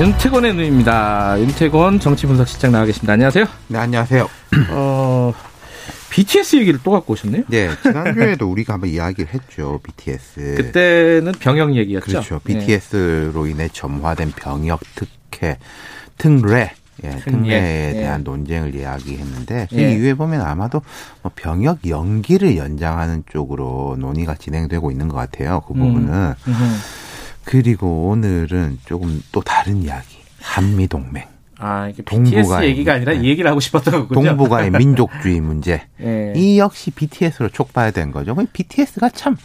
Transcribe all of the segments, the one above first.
윤태곤의 눈입니다. 윤태곤 정치분석실장 나와 계십니다. 안녕하세요. 네, 안녕하세요. 어, BTS 얘기를 또 갖고 오셨네요. 네, 지난주에도 우리가 한번 이야기를 했죠, BTS. 그때는 병역 얘기였죠. 그렇죠. BTS로 인해 점화된 병역 특혜, 특례, 예, 특례에 예. 대한 논쟁을 이야기했는데 그 예. 이후에 보면 아마도 뭐 병역 연기를 연장하는 쪽으로 논의가 진행되고 있는 것 같아요. 그 부분은. 음. 그리고 오늘은 조금 또 다른 이야기. 한미 동맹. 아, 이게 BTS 얘기가 아니라 이 네. 얘기를 하고 싶었던 거군요. 동북아의 민족주의 문제. 예. 이 역시 BTS로 촉발된 거죠. BTS가 참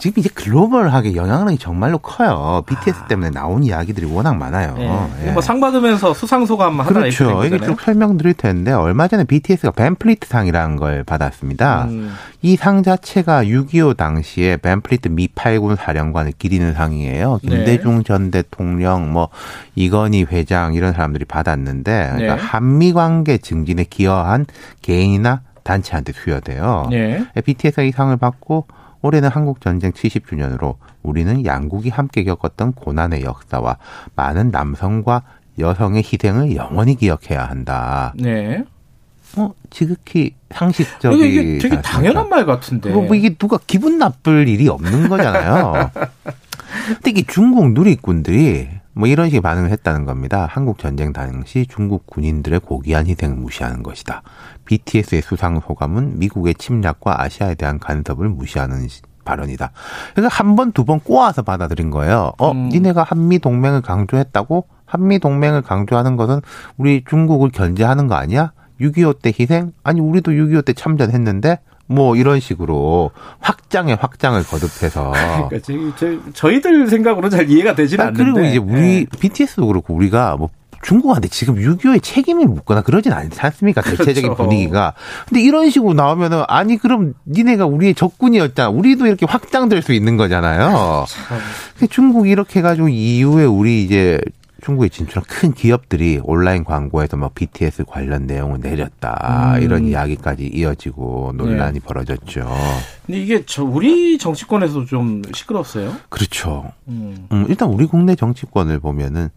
지금 이제 글로벌하게 영향력이 정말로 커요. BTS 때문에 나온 이야기들이 워낙 많아요. 예. 예. 뭐상 받으면서 수상 소감 하나 그렇죠. 이게 좀 설명드릴 텐데 얼마 전에 BTS가 벤플리트 상이라는 걸 받았습니다. 음. 이상 자체가 6.25 당시에 벤플리트 미 8군 사령관을 기리는 상이에요. 네. 김대중 전 대통령, 뭐 이건희 회장 이런 사람들이 받았는데 그러니까 네. 한미 관계 증진에 기여한 개인이나 단체한테 수여돼요. 예. BTS가 이 상을 받고 올해는 한국 전쟁 70주년으로 우리는 양국이 함께 겪었던 고난의 역사와 많은 남성과 여성의 희생을 영원히 기억해야 한다. 네. 어, 지극히 상식적인 이게, 되게 당연한 말 같은데. 뭐 이게 누가 기분 나쁠 일이 없는 거잖아요. 근데 이게 중국 누리꾼들이 뭐 이런 식의 반응을 했다는 겁니다. 한국 전쟁 당시 중국 군인들의 고귀한 희생을 무시하는 것이다. BTS의 수상 소감은 미국의 침략과 아시아에 대한 간섭을 무시하는 시- 발언이다. 그러니까 한 번, 두 번 꼬아서 받아들인 거예요. 어, 음. 니네가 한미 동맹을 강조했다고? 한미 동맹을 강조하는 것은 우리 중국을 견제하는 거 아니야? 6.25 때 희생? 아니, 우리도 6.25 때 참전했는데? 뭐 이런 식으로 확장에 확장을 거듭해서 그러니까 저희, 저희, 저희들 생각으로는 잘 이해가 되지는 아, 않는데. 그리고 이제 우리 BTS도 그렇고 우리가 뭐 중국한테 지금 6.25의 책임을 묻거나 그러진 않지 않습니까? 대체적인 그렇죠. 분위기가. 근데 이런 식으로 나오면은 아니 그럼 니네가 우리의 적군이었잖아. 우리도 이렇게 확장될 수 있는 거잖아요. 근데 중국이 이렇게 해가지고 이후에 우리 이제 중국에 진출한 큰 기업들이 온라인 광고에서 막 BTS 관련 내용을 내렸다 음. 이런 이야기까지 이어지고 논란이 벌어졌죠. 근데 이게 저 우리 정치권에서 좀 시끄럽어요. 그렇죠. 음. 음, 일단 우리 국내 정치권을 보면은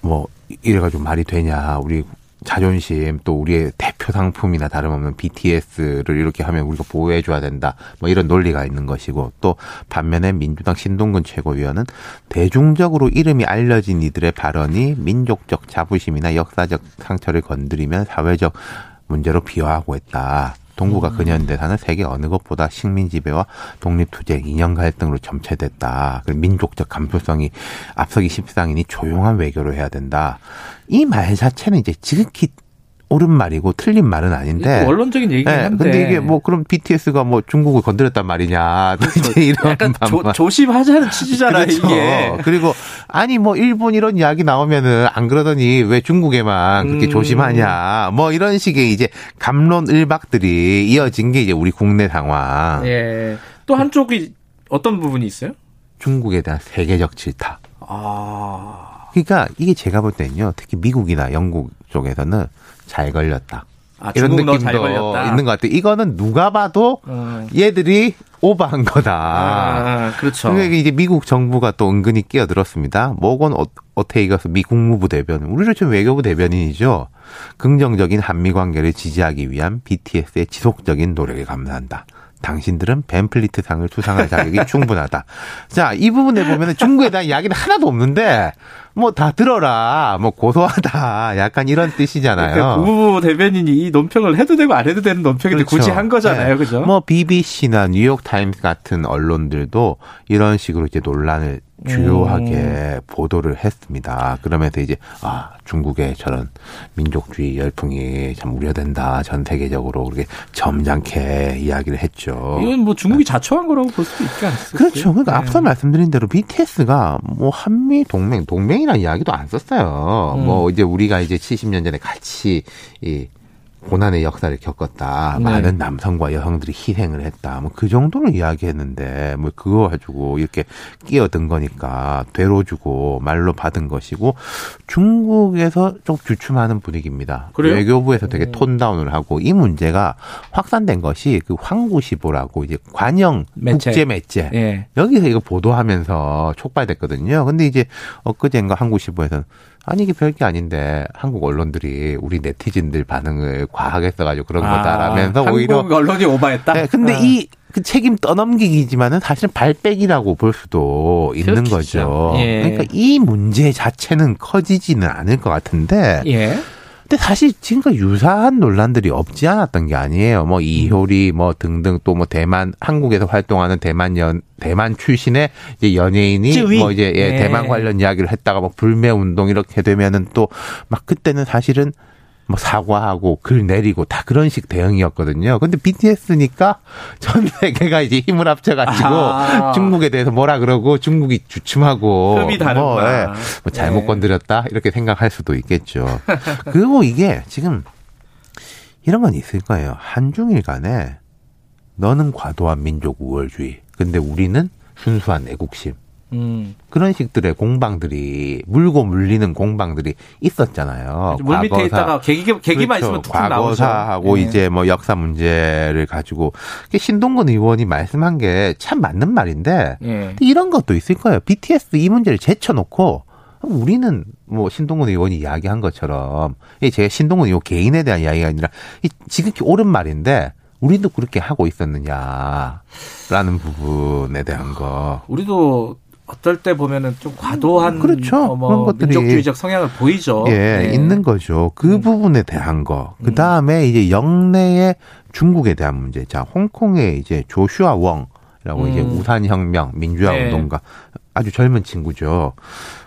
뭐 이래가지고 말이 되냐 우리 자존심 또 우리의 대표 상품이나 다름없는 BTS를 이렇게 하면 우리가 보호해줘야 된다 뭐 이런 논리가 있는 것이고 또 반면에 민주당 신동근 최고위원은 대중적으로 이름이 알려진 이들의 발언이 민족적 자부심이나 역사적 상처를 건드리면 사회적 문제로 비화하고 있다. 동북아 근현대사는 세계 어느 것보다 식민 지배와 독립 투쟁, 이념 갈등으로 점체됐다. 그리고 민족적 감수성이 앞서기 십상이니 조용한 외교를 해야 된다. 이 말 자체는 이제 지극히 옳은 말이고 틀린 말은 아닌데. 원론적인 얘기긴 네, 한데. 근데 이게 뭐 그럼 BTS가 뭐 중국을 건드렸단 말이냐. 또 이제 이런 약간 조, 반발. 조심하자는 취지잖아요, 그렇죠. 이게. 그리고 아니 뭐 일본 이런 이야기 나오면은 안 그러더니 왜 중국에만 그렇게 음. 조심하냐. 뭐 이런 식의 이제 감론 을박들이 이어진 게 이제 우리 국내 상황. 예. 또 한쪽이 어떤 부분이 있어요? 중국에 대한 세계적 질타. 아. 그러니까 이게 제가 볼 때는요. 특히 미국이나 영국 쪽에서는 잘 걸렸다. 아, 이런 느낌도. 있는 것 같아요. 이거는 누가 봐도 어. 얘들이 오버한 거다. 아, 그렇죠. 그러니까 이제 미국 정부가 또 은근히 끼어들었습니다. 모건 어- 오테이거스 미 국무부 대변, 우리로 치면 외교부 대변인이죠. 긍정적인 한미 관계를 지지하기 위한 BTS의 지속적인 노력에 감사한다. 당신들은 밴플리트 상을 수상할 자격이 충분하다. 자, 이 부분에 보면은 중국에 대한 이야기는 하나도 없는데, 뭐 다 들어라, 뭐 고소하다, 약간 이런 뜻이잖아요. 그러니까 국무부 대변인이 이 논평을 해도 되고 안 해도 되는 논평인데 그렇죠. 굳이 한 거잖아요, 네. 그죠? 뭐 BBC나 뉴욕 타임스 같은 언론들도 이런 식으로 이제 논란을 주요하게 보도를 했습니다. 그러면서 이제 아 중국의 저런 민족주의 열풍이 참 우려된다 전 세계적으로 그렇게 점잖게 이야기를 했죠. 이건 뭐 중국이 자초한 거라고 볼 수도 있지 않습니까? 그렇죠. 그러니까 네. 앞서 말씀드린 대로 BTS가 뭐 한미 동맹, 동맹이라는 이야기도 안 썼어요. 음. 뭐 이제 우리가 이제 70년 전에 같이 이 고난의 역사를 겪었다. 네. 많은 남성과 여성들이 희생을 했다. 뭐 그 정도로 이야기했는데 뭐 그거 가지고 이렇게 끼어든 거니까 되로 주고 말로 받은 것이고 중국에서 좀 주춤하는 분위기입니다. 그래요? 외교부에서 되게 톤 다운을 하고 이 문제가 확산된 것이 그 황구시보라고 이제 관영 매체. 국제 매체 예. 여기서 이거 보도하면서 촉발됐거든요. 근데 이제 엊그제인가 한국시보에서는 아니 이게 별게 아닌데 한국 언론들이 우리 네티즌들 반응을 과하게 써가지고 그런 거다라면서 아, 오히려 한국 언론이 오바했다. 네, 근데 아. 이그 책임 떠넘기기지만은 사실은 발백이라고 볼 수도 있는 그렇죠. 거죠. 예. 그러니까 이 문제 자체는 커지지는 않을 것 같은데 예. 근데 사실 지금까지 유사한 논란들이 없지 않았던 게 아니에요. 뭐 이효리 뭐 등등 또 뭐 대만 한국에서 활동하는 대만 연 대만 출신의 이제 연예인이 쯔위. 뭐 이제 예, 네. 대만 관련 이야기를 했다가 뭐 불매 운동 이렇게 되면은 또 막 그때는 사실은 뭐 사과하고 글 내리고 다 그런 식 대응이었거든요. 근데 BTS니까 전 세계가 이제 힘을 합쳐가지고 아. 중국에 대해서 뭐라 그러고 중국이 주춤하고 급이 다르구나. 뭐, 예, 뭐 잘못 네. 건드렸다 이렇게 생각할 수도 있겠죠. 그리고 이게 지금 이런 건 있을 거예요. 한중일 간에 너는 과도한 민족 우월주의, 근데 우리는 순수한 애국심. 음. 그런 식들의 공방들이 물고 물리는 공방들이 있었잖아요. 물 밑에 과거사. 있다가 계기, 계기만 그렇죠. 있으면 나오죠. 과거사하고 예. 이제 뭐 역사 문제를 가지고 신동근 의원이 말씀한 게 참 맞는 말인데 예. 이런 것도 있을 거예요. BTS 이 문제를 제쳐놓고 우리는 뭐 신동근 의원이 이야기한 것처럼 이게 제가 신동근 의원 개인에 대한 이야기가 아니라 이 지극히 옳은 말인데 우리도 그렇게 하고 있었느냐라는 부분에 대한 거. 우리도 어떨 때 보면은 좀 과도한 그렇죠. 어, 뭐 그런 것들이 민족주의적 성향을 보이죠. 예, 네. 있는 거죠. 그 음. 부분에 대한 거. 그 다음에 이제 영내의 중국에 대한 문제. 자, 홍콩의 이제 조슈아 웡이라고 음. 이제 우산혁명, 민주화 네. 운동가 아주 젊은 친구죠.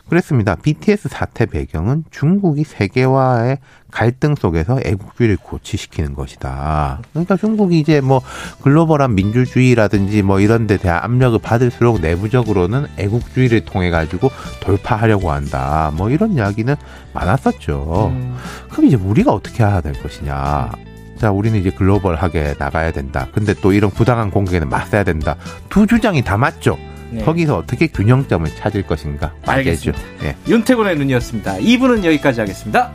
그랬습니다. BTS 사태 배경은 중국이 세계화의 갈등 속에서 애국주의를 고취시키는 것이다. 그러니까 중국이 이제 뭐 글로벌한 민주주의라든지 뭐 이런 데 대한 압력을 받을수록 내부적으로는 애국주의를 통해 가지고 돌파하려고 한다. 뭐 이런 이야기는 많았었죠. 음. 그럼 이제 우리가 어떻게 해야 될 것이냐. 자, 우리는 이제 글로벌하게 나가야 된다. 근데 또 이런 부당한 공격에는 맞서야 된다. 두 주장이 다 맞죠. 네. 거기서 어떻게 균형점을 찾을 것인가. 알겠습니다. 예. 윤태곤의 눈이었습니다. 2부는 여기까지 하겠습니다.